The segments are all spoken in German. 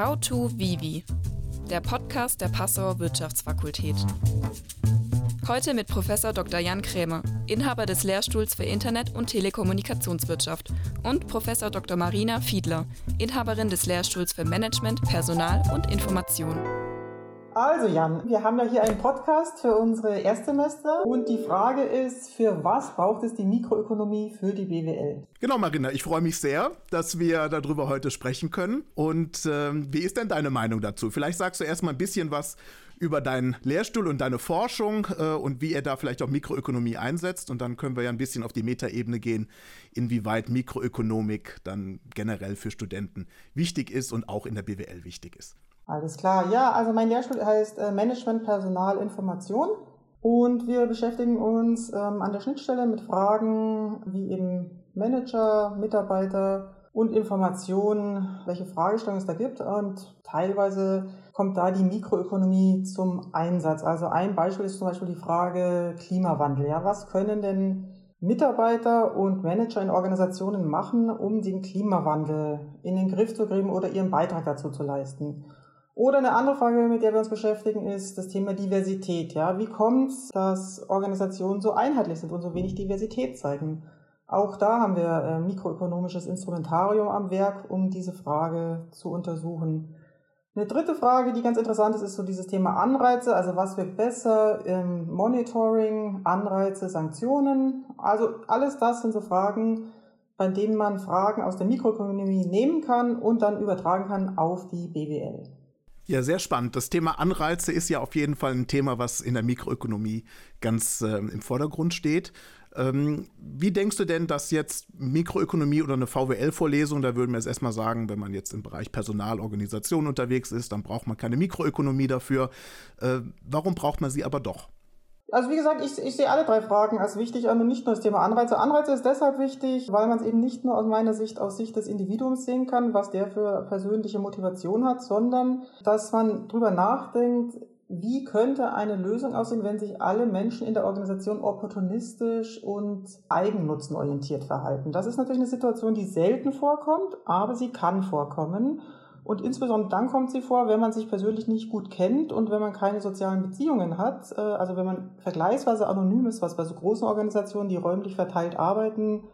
How to Vivi, der Podcast der Passauer Wirtschaftsfakultät. Heute mit Professor Dr. Jan Krämer, Inhaber des Lehrstuhls für Internet- und Telekommunikationswirtschaft, und Professor Dr. Marina Fiedler, Inhaberin des Lehrstuhls für Management, Personal und Information. Also Jan, wir haben ja hier einen Podcast für unsere Erstsemester und die Frage ist, für was braucht es die Mikroökonomie für die BWL? Genau, Marina, ich freue mich sehr, dass wir darüber heute sprechen können. Und ähm, wie ist denn deine Meinung dazu? Vielleicht sagst du erstmal ein bisschen was über deinen Lehrstuhl und deine Forschung äh, und wie er da vielleicht auch Mikroökonomie einsetzt. Und dann können wir ja ein bisschen auf die Metaebene gehen, inwieweit Mikroökonomik dann generell für Studenten wichtig ist und auch in der BWL wichtig ist. Alles klar. Ja, also mein Lehrstuhl heißt äh, Management Personal Information und wir beschäftigen uns ähm, an der Schnittstelle mit Fragen wie eben Manager, Mitarbeiter und Informationen, welche Fragestellungen es da gibt und teilweise kommt da die Mikroökonomie zum Einsatz. Also ein Beispiel ist zum Beispiel die Frage Klimawandel. Ja, was können denn Mitarbeiter und Manager in Organisationen machen, um den Klimawandel in den Griff zu kriegen oder ihren Beitrag dazu zu leisten? Oder eine andere Frage, mit der wir uns beschäftigen, ist das Thema Diversität. Ja, wie kommt es, dass Organisationen so einheitlich sind und so wenig Diversität zeigen? Auch da haben wir äh, mikroökonomisches Instrumentarium am Werk, um diese Frage zu untersuchen. Eine dritte Frage, die ganz interessant ist, ist so dieses Thema Anreize. Also was wird besser im Monitoring, Anreize, Sanktionen? Also alles das sind so Fragen, bei denen man Fragen aus der Mikroökonomie nehmen kann und dann übertragen kann auf die BWL. Ja, sehr spannend. Das Thema Anreize ist ja auf jeden Fall ein Thema, was in der Mikroökonomie ganz äh, im Vordergrund steht. Ähm, wie denkst du denn, dass jetzt Mikroökonomie oder eine VWL-Vorlesung, da würden wir jetzt erstmal sagen, wenn man jetzt im Bereich Personalorganisation unterwegs ist, dann braucht man keine Mikroökonomie dafür. Äh, warum braucht man sie aber doch? Also wie gesagt, ich, ich sehe alle drei Fragen als wichtig an und nicht nur das Thema Anreize. Anreize ist deshalb wichtig, weil man es eben nicht nur aus meiner Sicht aus Sicht des Individuums sehen kann, was der für persönliche Motivation hat, sondern dass man drüber nachdenkt, wie könnte eine Lösung aussehen, wenn sich alle Menschen in der Organisation opportunistisch und eigennutzenorientiert verhalten. Das ist natürlich eine Situation, die selten vorkommt, aber sie kann vorkommen. Und insbesondere dann kommt sie vor, wenn man sich persönlich nicht gut kennt und wenn man keine sozialen Beziehungen hat. Äh, also wenn man vergleichsweise anonym ist, was bei so großen Organisationen, die räumlich verteilt arbeiten,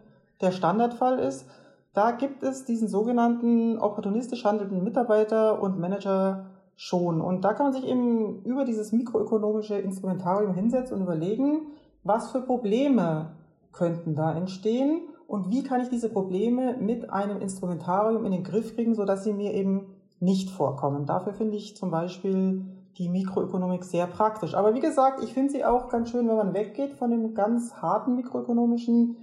der Standardfall ist. Da gibt es diesen sogenannten opportunistisch handelnden Mitarbeiter und Manager schon. Und da kann man sich eben über dieses mikroökonomische Instrumentarium hinsetzen und überlegen, was für Probleme könnten da entstehen und wie kann ich diese Probleme mit einem Instrumentarium in den Griff kriegen, sodass sie mir eben nicht vorkommen. Dafür finde ich zum Beispiel die Mikroökonomik sehr praktisch. Aber wie gesagt, ich finde sie auch ganz schön, wenn man weggeht von dem ganz harten mikroökonomischen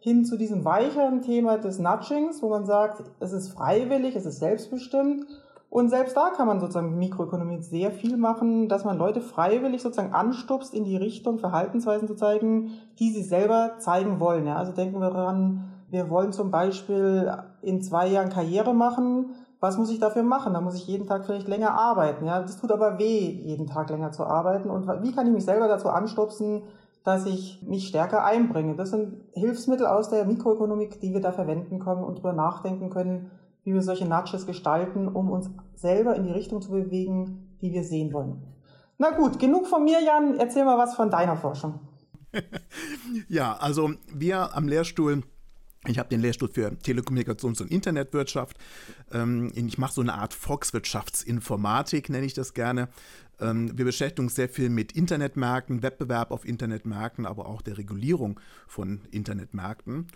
hin zu diesem weicheren Thema des Nudgings, wo man sagt, es ist freiwillig, es ist selbstbestimmt. Und selbst da kann man sozusagen Mikroökonomik sehr viel machen, dass man Leute freiwillig sozusagen anstupst, in die Richtung Verhaltensweisen zu zeigen, die sie selber zeigen wollen. Ja, also denken wir daran, wir wollen zum Beispiel in zwei Jahren Karriere machen. Was muss ich dafür machen? Da muss ich jeden Tag vielleicht länger arbeiten. Ja, das tut aber weh, jeden Tag länger zu arbeiten. Und wie kann ich mich selber dazu anstupsen, dass ich mich stärker einbringe? Das sind Hilfsmittel aus der Mikroökonomik, die wir da verwenden können und darüber nachdenken können, wie wir solche Nudges gestalten, um uns selber in die Richtung zu bewegen, die wir sehen wollen. Na gut, genug von mir, Jan. Erzähl mal was von deiner Forschung. ja, also wir am Lehrstuhl ich habe den Lehrstuhl für Telekommunikations- und Internetwirtschaft. Ähm, ich mache so eine Art Volkswirtschaftsinformatik, nenne ich das gerne. Ähm, wir beschäftigen uns sehr viel mit Internetmärkten, Wettbewerb auf Internetmärkten, aber auch der Regulierung von Internetmärkten.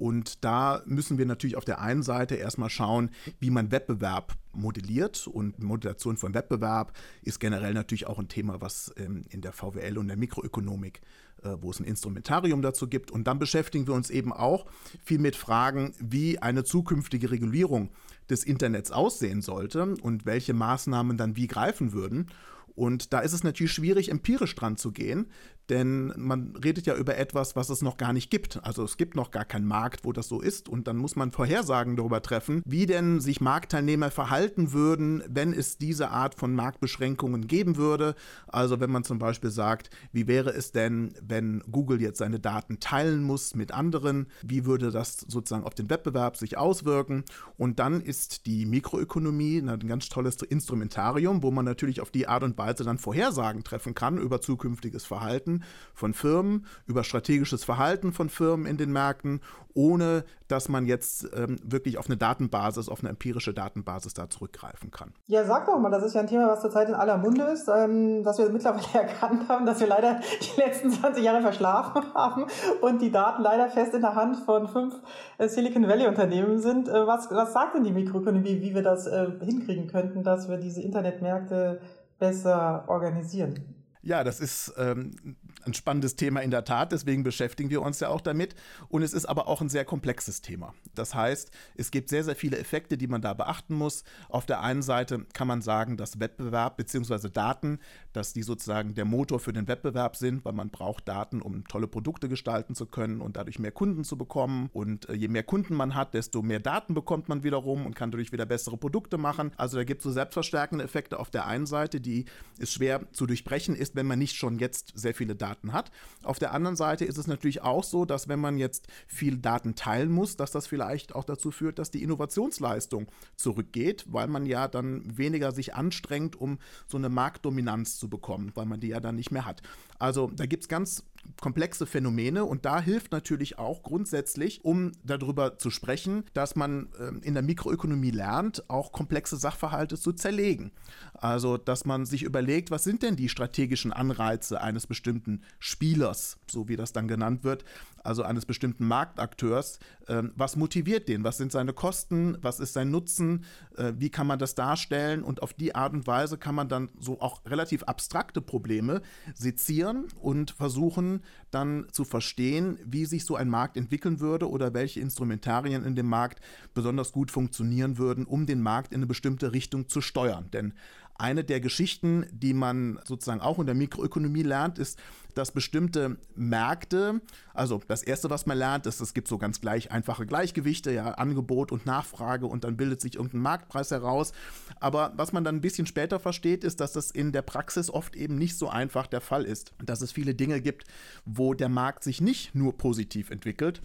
Und da müssen wir natürlich auf der einen Seite erstmal schauen, wie man Wettbewerb modelliert. Und Modellation von Wettbewerb ist generell natürlich auch ein Thema, was ähm, in der VWL und der Mikroökonomik, äh, wo es ein Instrumentarium dazu gibt. Und dann beschäftigen wir uns eben auch viel mit Fragen, wie eine zukünftige Regulierung des Internets aussehen sollte und welche Maßnahmen dann wie greifen würden. Und da ist es natürlich schwierig, empirisch dran zu gehen, denn man redet ja über etwas, was es noch gar nicht gibt. Also es gibt noch gar keinen Markt, wo das so ist und dann muss man Vorhersagen darüber treffen, wie denn sich Marktteilnehmer verhalten würden, wenn es diese Art von Marktbeschränkungen geben würde. Also wenn man zum Beispiel sagt, wie wäre es denn, wenn Google jetzt seine Daten teilen muss mit anderen, wie würde das sozusagen auf den Wettbewerb sich auswirken? Und dann ist die Mikroökonomie ein ganz tolles Instrumentarium, wo man natürlich auf die Art und Weise dann Vorhersagen treffen kann über zukünftiges Verhalten von Firmen, über strategisches Verhalten von Firmen in den Märkten, ohne dass man jetzt ähm, wirklich auf eine Datenbasis, auf eine empirische Datenbasis da zurückgreifen kann. Ja, sag doch mal, das ist ja ein Thema, was zurzeit in aller Munde ist, ähm, dass wir mittlerweile erkannt haben, dass wir leider die letzten 20 Jahre verschlafen haben und die Daten leider fest in der Hand von fünf äh, Silicon Valley Unternehmen sind. Äh, was, was sagt denn die Mikroökonomie, wie wir das äh, hinkriegen könnten, dass wir diese Internetmärkte besser organisieren? Ja, das ist ähm, ein spannendes Thema in der Tat, deswegen beschäftigen wir uns ja auch damit. Und es ist aber auch ein sehr komplexes Thema. Das heißt, es gibt sehr, sehr viele Effekte, die man da beachten muss. Auf der einen Seite kann man sagen, dass Wettbewerb bzw. Daten, dass die sozusagen der Motor für den Wettbewerb sind, weil man braucht Daten, um tolle Produkte gestalten zu können und dadurch mehr Kunden zu bekommen. Und äh, je mehr Kunden man hat, desto mehr Daten bekommt man wiederum und kann dadurch wieder bessere Produkte machen. Also da gibt es so selbstverstärkende Effekte auf der einen Seite, die ist schwer zu durchbrechen ist, wenn man nicht schon jetzt sehr viele Daten hat. Auf der anderen Seite ist es natürlich auch so, dass wenn man jetzt viel Daten teilen muss, dass das vielleicht auch dazu führt, dass die Innovationsleistung zurückgeht, weil man ja dann weniger sich anstrengt, um so eine Marktdominanz zu bekommen, weil man die ja dann nicht mehr hat. Also da gibt es ganz komplexe Phänomene und da hilft natürlich auch grundsätzlich, um darüber zu sprechen, dass man ähm, in der Mikroökonomie lernt, auch komplexe Sachverhalte zu zerlegen. Also, dass man sich überlegt, was sind denn die strategischen Anreize eines bestimmten Spielers, so wie das dann genannt wird, also eines bestimmten Marktakteurs, ähm, was motiviert den, was sind seine Kosten, was ist sein Nutzen, äh, wie kann man das darstellen? Und auf die Art und Weise kann man dann so auch relativ abstrakte Probleme sezieren und versuchen dann zu verstehen, wie sich so ein Markt entwickeln würde oder welche Instrumentarien in dem Markt besonders gut funktionieren würden, um den Markt in eine bestimmte Richtung zu steuern. Denn eine der Geschichten, die man sozusagen auch in der Mikroökonomie lernt, ist, dass bestimmte Märkte, also das erste, was man lernt, ist, es gibt so ganz gleich einfache Gleichgewichte, ja, Angebot und Nachfrage und dann bildet sich irgendein Marktpreis heraus. Aber was man dann ein bisschen später versteht, ist, dass das in der Praxis oft eben nicht so einfach der Fall ist. Dass es viele Dinge gibt, wo der Markt sich nicht nur positiv entwickelt,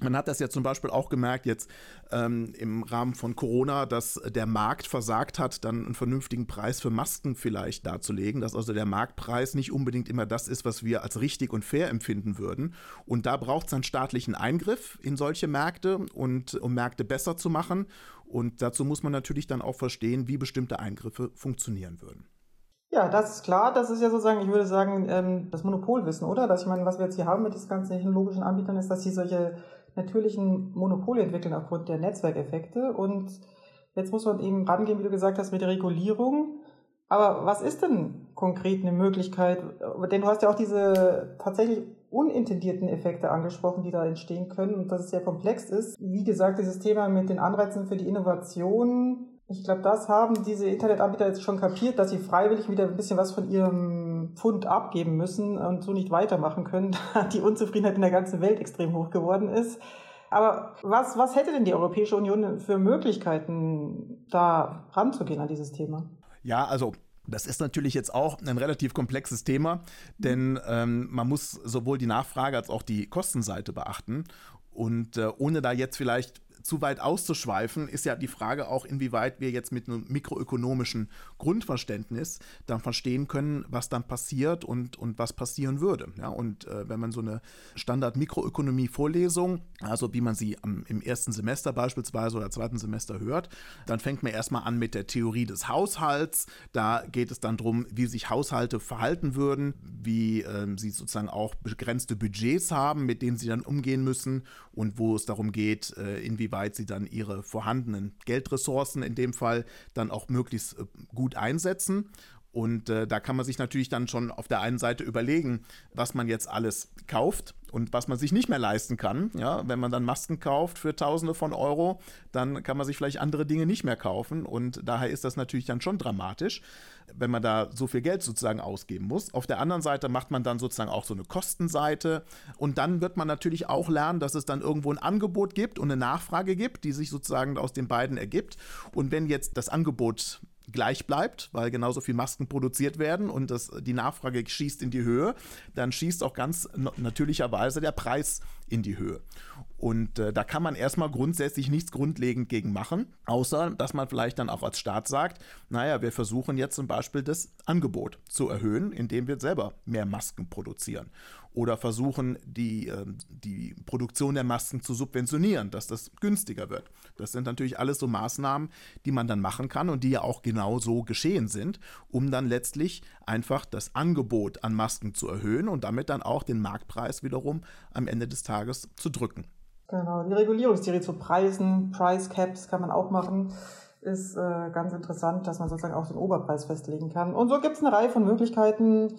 man hat das ja zum Beispiel auch gemerkt jetzt ähm, im Rahmen von Corona, dass der Markt versagt hat, dann einen vernünftigen Preis für Masken vielleicht darzulegen, dass also der Marktpreis nicht unbedingt immer das ist, was wir als richtig und fair empfinden würden. Und da braucht es einen staatlichen Eingriff in solche Märkte und um Märkte besser zu machen. Und dazu muss man natürlich dann auch verstehen, wie bestimmte Eingriffe funktionieren würden. Ja, das ist klar. Das ist ja sozusagen, ich würde sagen, ähm, das Monopolwissen, oder? Dass ich meine, was wir jetzt hier haben mit diesen ganzen technologischen Anbietern, ist, dass sie solche natürlichen Monopole entwickeln aufgrund der Netzwerkeffekte. Und jetzt muss man eben rangehen, wie du gesagt hast, mit der Regulierung. Aber was ist denn konkret eine Möglichkeit? Denn du hast ja auch diese tatsächlich unintendierten Effekte angesprochen, die da entstehen können und dass es sehr komplex ist. Wie gesagt, dieses Thema mit den Anreizen für die Innovation, ich glaube, das haben diese Internetanbieter jetzt schon kapiert, dass sie freiwillig wieder ein bisschen was von ihrem Pfund abgeben müssen und so nicht weitermachen können, da die Unzufriedenheit in der ganzen Welt extrem hoch geworden ist. Aber was, was hätte denn die Europäische Union für Möglichkeiten, da ranzugehen an dieses Thema? Ja, also das ist natürlich jetzt auch ein relativ komplexes Thema, denn ähm, man muss sowohl die Nachfrage als auch die Kostenseite beachten. Und äh, ohne da jetzt vielleicht zu weit auszuschweifen, ist ja die Frage auch, inwieweit wir jetzt mit einem mikroökonomischen Grundverständnis dann verstehen können, was dann passiert und, und was passieren würde. Ja, und äh, wenn man so eine Standard-Mikroökonomie-Vorlesung, also wie man sie am, im ersten Semester beispielsweise oder zweiten Semester hört, dann fängt man erstmal an mit der Theorie des Haushalts. Da geht es dann darum, wie sich Haushalte verhalten würden, wie äh, sie sozusagen auch begrenzte Budgets haben, mit denen sie dann umgehen müssen und wo es darum geht, äh, inwieweit inwieweit sie dann ihre vorhandenen Geldressourcen in dem Fall dann auch möglichst äh, gut einsetzen. Und äh, da kann man sich natürlich dann schon auf der einen Seite überlegen, was man jetzt alles kauft und was man sich nicht mehr leisten kann. Ja, wenn man dann Masken kauft für Tausende von Euro, dann kann man sich vielleicht andere Dinge nicht mehr kaufen und daher ist das natürlich dann schon dramatisch, wenn man da so viel Geld sozusagen ausgeben muss. Auf der anderen Seite macht man dann sozusagen auch so eine Kostenseite und dann wird man natürlich auch lernen, dass es dann irgendwo ein Angebot gibt und eine Nachfrage gibt, die sich sozusagen aus den beiden ergibt. Und wenn jetzt das Angebot gleich bleibt, weil genauso viel Masken produziert werden und das, die Nachfrage schießt in die Höhe, dann schießt auch ganz natürlicherweise der Preis in die Höhe. Und äh, da kann man erstmal grundsätzlich nichts grundlegend gegen machen, außer dass man vielleicht dann auch als Staat sagt, naja, wir versuchen jetzt zum Beispiel das Angebot zu erhöhen, indem wir selber mehr Masken produzieren oder versuchen, die, äh, die Produktion der Masken zu subventionieren, dass das günstiger wird. Das sind natürlich alles so Maßnahmen, die man dann machen kann und die ja auch genau so geschehen sind, um dann letztlich einfach das Angebot an Masken zu erhöhen und damit dann auch den Marktpreis wiederum am Ende des Tages zu drücken. Genau, die Regulierungstheorie zu Preisen, Price Caps kann man auch machen ist äh, ganz interessant, dass man sozusagen auch den Oberpreis festlegen kann. Und so gibt es eine Reihe von Möglichkeiten,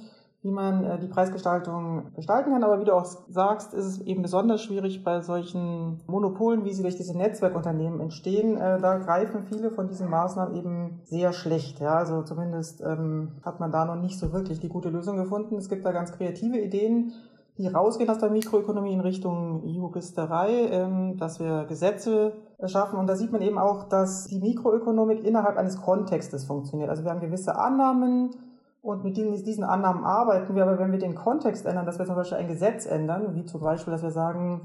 wie man äh, die Preisgestaltung gestalten kann. Aber wie du auch sagst, ist es eben besonders schwierig bei solchen Monopolen, wie sie durch diese Netzwerkunternehmen entstehen. Äh, da greifen viele von diesen Maßnahmen eben sehr schlecht. Ja, also zumindest ähm, hat man da noch nicht so wirklich die gute Lösung gefunden. Es gibt da ganz kreative Ideen, die rausgehen aus der Mikroökonomie in Richtung Juristerei, ähm, dass wir Gesetze schaffen. Und da sieht man eben auch, dass die Mikroökonomik innerhalb eines Kontextes funktioniert. Also wir haben gewisse Annahmen, und mit diesen Annahmen arbeiten wir, aber wenn wir den Kontext ändern, dass wir zum Beispiel ein Gesetz ändern, wie zum Beispiel, dass wir sagen,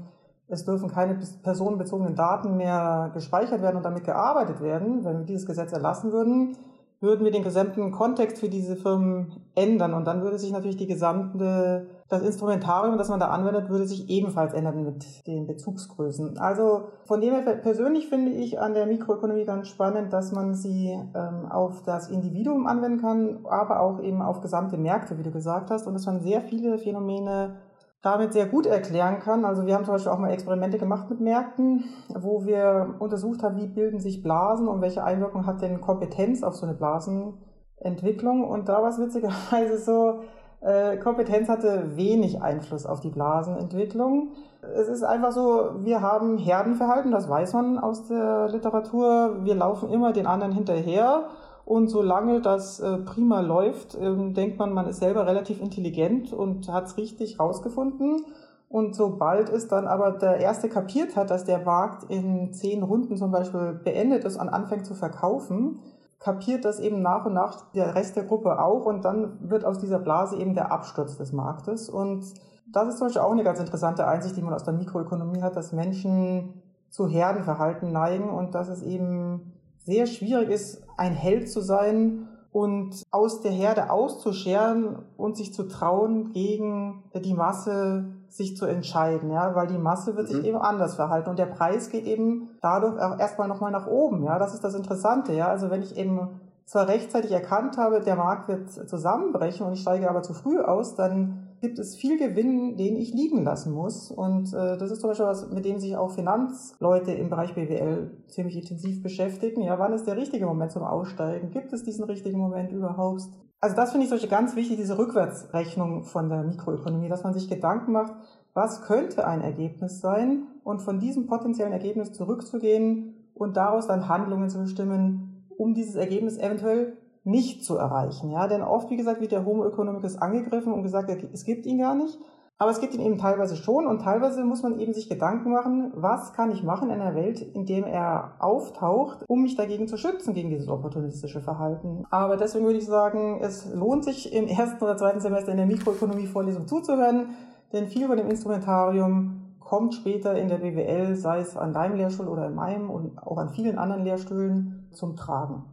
es dürfen keine personenbezogenen Daten mehr gespeichert werden und damit gearbeitet werden, wenn wir dieses Gesetz erlassen würden, würden wir den gesamten Kontext für diese Firmen ändern. Und dann würde sich natürlich die gesamte, das Instrumentarium, das man da anwendet, würde sich ebenfalls ändern mit den Bezugsgrößen. Also von dem her persönlich finde ich an der Mikroökonomie ganz spannend, dass man sie ähm, auf das Individuum anwenden kann, aber auch eben auf gesamte Märkte, wie du gesagt hast, und dass man sehr viele Phänomene damit sehr gut erklären kann. Also wir haben zum Beispiel auch mal Experimente gemacht mit Märkten, wo wir untersucht haben, wie bilden sich Blasen und welche Einwirkung hat denn Kompetenz auf so eine Blasenentwicklung. Und da war es witzigerweise so, äh, Kompetenz hatte wenig Einfluss auf die Blasenentwicklung. Es ist einfach so, wir haben Herdenverhalten, das weiß man aus der Literatur. Wir laufen immer den anderen hinterher und solange das äh, prima läuft, ähm, denkt man, man ist selber relativ intelligent und hat es richtig rausgefunden. Und sobald es dann aber der Erste kapiert hat, dass der Markt in zehn Runden zum Beispiel beendet ist und anfängt zu verkaufen, kapiert das eben nach und nach der Rest der Gruppe auch und dann wird aus dieser Blase eben der Absturz des Marktes. Und das ist zum Beispiel auch eine ganz interessante Einsicht, die man aus der Mikroökonomie hat, dass Menschen zu Herdenverhalten neigen und dass es eben sehr schwierig ist, ein Held zu sein und aus der Herde auszuscheren und sich zu trauen, gegen die Masse sich zu entscheiden, ja, weil die Masse wird mhm. sich eben anders verhalten und der Preis geht eben dadurch auch erstmal nochmal nach oben, ja, das ist das Interessante, ja, also wenn ich eben zwar rechtzeitig erkannt habe, der Markt wird zusammenbrechen und ich steige aber zu früh aus, dann gibt es viel Gewinn, den ich liegen lassen muss. Und äh, das ist zum Beispiel was, mit dem sich auch Finanzleute im Bereich BWL ziemlich intensiv beschäftigen. Ja, wann ist der richtige Moment zum Aussteigen? Gibt es diesen richtigen Moment überhaupt? Also das finde ich solche ganz wichtig, diese Rückwärtsrechnung von der Mikroökonomie, dass man sich Gedanken macht, was könnte ein Ergebnis sein und von diesem potenziellen Ergebnis zurückzugehen und daraus dann Handlungen zu bestimmen, um dieses Ergebnis eventuell nicht zu erreichen. Ja? Denn oft, wie gesagt, wird der Homo economicus angegriffen und gesagt, es gibt ihn gar nicht. Aber es gibt ihn eben teilweise schon und teilweise muss man eben sich Gedanken machen, was kann ich machen in einer Welt, in der er auftaucht, um mich dagegen zu schützen, gegen dieses opportunistische Verhalten. Aber deswegen würde ich sagen, es lohnt sich im ersten oder zweiten Semester in der Mikroökonomie-Vorlesung zuzuhören, denn viel von dem Instrumentarium kommt später in der BWL, sei es an deinem Lehrstuhl oder in meinem und auch an vielen anderen Lehrstühlen, zum Tragen.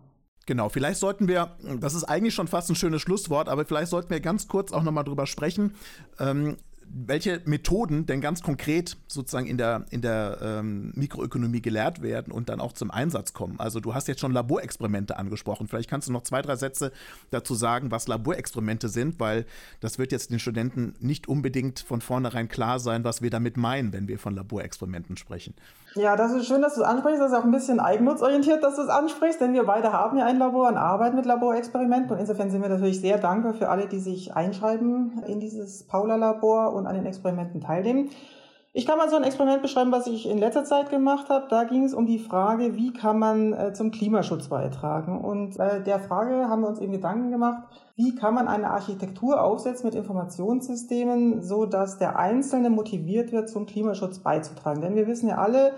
Genau, vielleicht sollten wir, das ist eigentlich schon fast ein schönes Schlusswort, aber vielleicht sollten wir ganz kurz auch nochmal drüber sprechen, ähm, welche Methoden denn ganz konkret sozusagen in der, in der ähm, Mikroökonomie gelehrt werden und dann auch zum Einsatz kommen. Also du hast jetzt schon Laborexperimente angesprochen. Vielleicht kannst du noch zwei, drei Sätze dazu sagen, was Laborexperimente sind, weil das wird jetzt den Studenten nicht unbedingt von vornherein klar sein, was wir damit meinen, wenn wir von Laborexperimenten sprechen. Ja, das ist schön, dass du es ansprichst. Das ist auch ein bisschen eigennutzorientiert, dass du es ansprichst, denn wir beide haben ja ein Labor und arbeiten mit Laborexperimenten. Und insofern sind wir natürlich sehr dankbar für alle, die sich einschreiben in dieses Paula-Labor und an den Experimenten teilnehmen. Ich kann mal so ein Experiment beschreiben, was ich in letzter Zeit gemacht habe. Da ging es um die Frage, wie kann man äh, zum Klimaschutz beitragen. Und bei der Frage haben wir uns eben Gedanken gemacht, wie kann man eine Architektur aufsetzen mit Informationssystemen, so dass der Einzelne motiviert wird, zum Klimaschutz beizutragen. Denn wir wissen ja alle,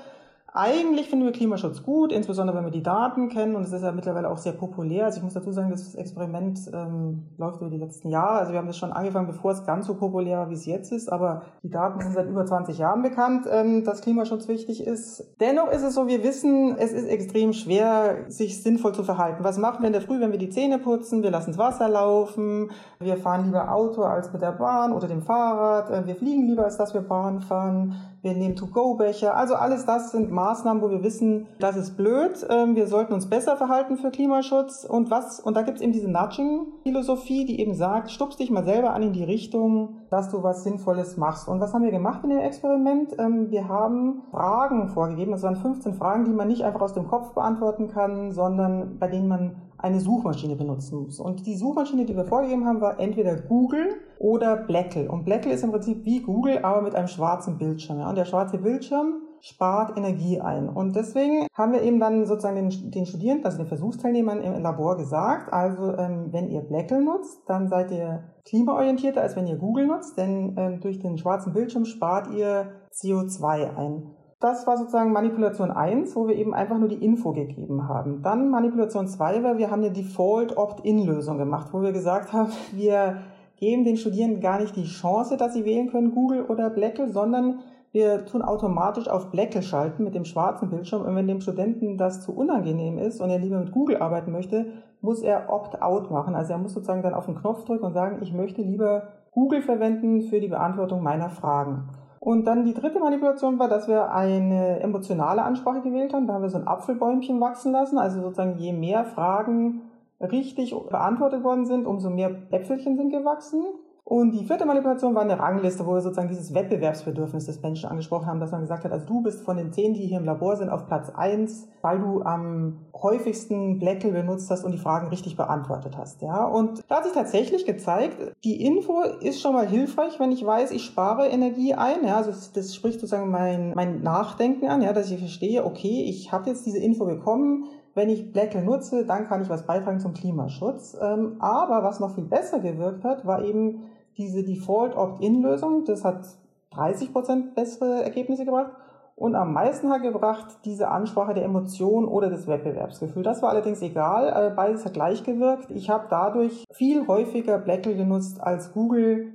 eigentlich finden wir Klimaschutz gut, insbesondere wenn wir die Daten kennen und es ist ja mittlerweile auch sehr populär. Also ich muss dazu sagen, das Experiment ähm, läuft über die letzten Jahre. Also wir haben das schon angefangen, bevor es ganz so populär war, wie es jetzt ist, aber die Daten sind seit über 20 Jahren bekannt, ähm, dass Klimaschutz wichtig ist. Dennoch ist es so, wir wissen, es ist extrem schwer, sich sinnvoll zu verhalten. Was machen wir in der Früh, wenn wir die Zähne putzen? Wir lassen das Wasser laufen, wir fahren lieber Auto als mit der Bahn oder dem Fahrrad, äh, wir fliegen lieber, als dass wir Bahn fahren wir nehmen To-Go-Becher. Also alles das sind Maßnahmen, wo wir wissen, das ist blöd, ähm, wir sollten uns besser verhalten für Klimaschutz. Und was, und da gibt es eben diese Nudging-Philosophie, die eben sagt, stupst dich mal selber an in die Richtung, dass du was Sinnvolles machst. Und was haben wir gemacht in dem Experiment? Ähm, wir haben Fragen vorgegeben. Das waren 15 Fragen, die man nicht einfach aus dem Kopf beantworten kann, sondern bei denen man eine Suchmaschine benutzen muss. Und die Suchmaschine, die wir vorgegeben haben, war entweder Google oder Blackle. Und Blackle ist im Prinzip wie Google, aber mit einem schwarzen Bildschirm. Ja. Und der schwarze Bildschirm spart Energie ein. Und deswegen haben wir eben dann sozusagen den, den Studierenden, also den Versuchsteilnehmern im Labor gesagt, also ähm, wenn ihr Blackle nutzt, dann seid ihr klimaorientierter, als wenn ihr Google nutzt, denn ähm, durch den schwarzen Bildschirm spart ihr CO2 ein. Das war sozusagen Manipulation 1, wo wir eben einfach nur die Info gegeben haben. Dann Manipulation 2 war, wir haben eine Default Opt-in-Lösung gemacht, wo wir gesagt haben, wir geben den Studierenden gar nicht die Chance, dass sie wählen können, Google oder Blackle, sondern wir tun automatisch auf Blackle schalten mit dem schwarzen Bildschirm. Und wenn dem Studenten das zu unangenehm ist und er lieber mit Google arbeiten möchte, muss er Opt-out machen. Also er muss sozusagen dann auf den Knopf drücken und sagen, ich möchte lieber Google verwenden für die Beantwortung meiner Fragen. Und dann die dritte Manipulation war, dass wir eine emotionale Ansprache gewählt haben. Da haben wir so ein Apfelbäumchen wachsen lassen. Also sozusagen je mehr Fragen richtig beantwortet worden sind, umso mehr Äpfelchen sind gewachsen. Und die vierte Manipulation war eine Rangliste, wo wir sozusagen dieses Wettbewerbsbedürfnis des Menschen angesprochen haben, dass man gesagt hat, also du bist von den zehn, die hier im Labor sind, auf Platz eins, weil du am häufigsten Blackle benutzt hast und die Fragen richtig beantwortet hast, ja. Und da hat sich tatsächlich gezeigt, die Info ist schon mal hilfreich, wenn ich weiß, ich spare Energie ein, ja. Also das spricht sozusagen mein, mein Nachdenken an, ja, dass ich verstehe, okay, ich habe jetzt diese Info bekommen, wenn ich Blackle nutze, dann kann ich was beitragen zum Klimaschutz. Ähm, aber was noch viel besser gewirkt hat, war eben diese Default Opt-in-Lösung, das hat 30% bessere Ergebnisse gebracht. Und am meisten hat gebracht diese Ansprache der Emotion oder des Wettbewerbsgefühls. Das war allerdings egal, beides hat gleich gewirkt. Ich habe dadurch viel häufiger Blackle genutzt als Google,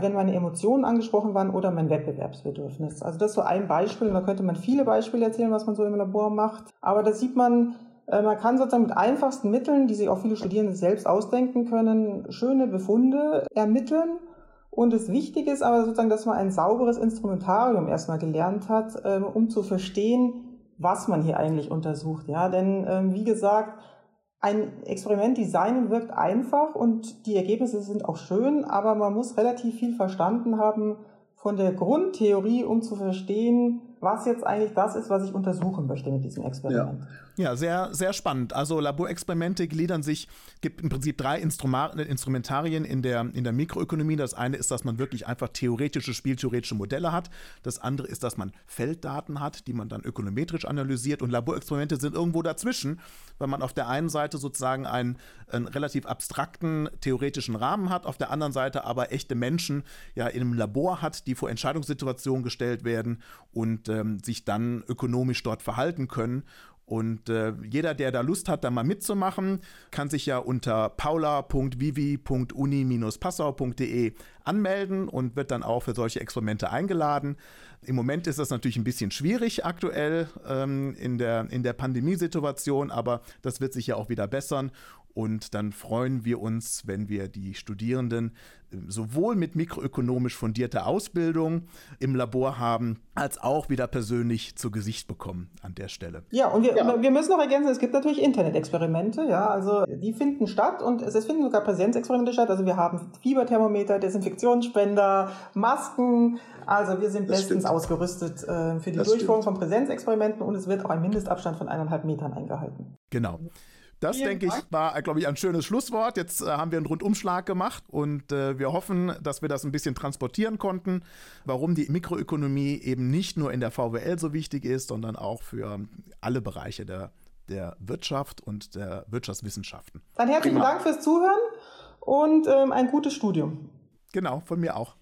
wenn meine Emotionen angesprochen waren oder mein Wettbewerbsbedürfnis. Also das ist so ein Beispiel da könnte man viele Beispiele erzählen, was man so im Labor macht. Aber da sieht man, äh, man kann sozusagen mit einfachsten Mitteln, die sich auch viele Studierende selbst ausdenken können, schöne Befunde ermitteln. Und das Wichtige ist aber sozusagen, dass man ein sauberes Instrumentarium erstmal gelernt hat, ähm, um zu verstehen, was man hier eigentlich untersucht. Ja, denn ähm, wie gesagt, ein Experiment designen wirkt einfach und die Ergebnisse sind auch schön, aber man muss relativ viel verstanden haben von der Grundtheorie, um zu verstehen, was jetzt eigentlich das ist, was ich untersuchen möchte mit diesem Experiment. Ja. Ja, sehr, sehr spannend. Also Laborexperimente gliedern sich, gibt im Prinzip drei Instrumentarien in der, in der Mikroökonomie. Das eine ist, dass man wirklich einfach theoretische, spieltheoretische Modelle hat. Das andere ist, dass man Felddaten hat, die man dann ökonometrisch analysiert. Und Laborexperimente sind irgendwo dazwischen, weil man auf der einen Seite sozusagen einen, einen relativ abstrakten theoretischen Rahmen hat, auf der anderen Seite aber echte Menschen ja in einem Labor hat, die vor Entscheidungssituationen gestellt werden und ähm, sich dann ökonomisch dort verhalten können. Und äh, jeder, der da Lust hat, da mal mitzumachen, kann sich ja unter paula.vivi.uni-passau.de anmelden und wird dann auch für solche Experimente eingeladen. Im Moment ist das natürlich ein bisschen schwierig aktuell ähm, in der, in der Pandemiesituation, aber das wird sich ja auch wieder bessern. Und dann freuen wir uns, wenn wir die Studierenden äh, sowohl mit mikroökonomisch fundierter Ausbildung im Labor haben, als auch wieder persönlich zu Gesicht bekommen an der Stelle. Ja, und wir, ja. wir müssen noch ergänzen, es gibt natürlich Internetexperimente, ja, also die finden statt und es, es finden sogar Präsenzexperimente statt. Also wir haben Fieberthermometer, Desinfektion Infektionsspender, Masken. Also wir sind das bestens stimmt. ausgerüstet äh, für die das Durchführung stimmt. von Präsenzexperimenten und es wird auch ein Mindestabstand von eineinhalb Metern eingehalten. Genau. Das, Vielen denke ich, war, glaube ich, ein schönes Schlusswort. Jetzt äh, haben wir einen Rundumschlag gemacht und äh, wir hoffen, dass wir das ein bisschen transportieren konnten, warum die Mikroökonomie eben nicht nur in der VWL so wichtig ist, sondern auch für alle Bereiche der, der Wirtschaft und der Wirtschaftswissenschaften. Dann herzlichen Prima. Dank fürs Zuhören und ähm, ein gutes Studium. Genau, von mir auch.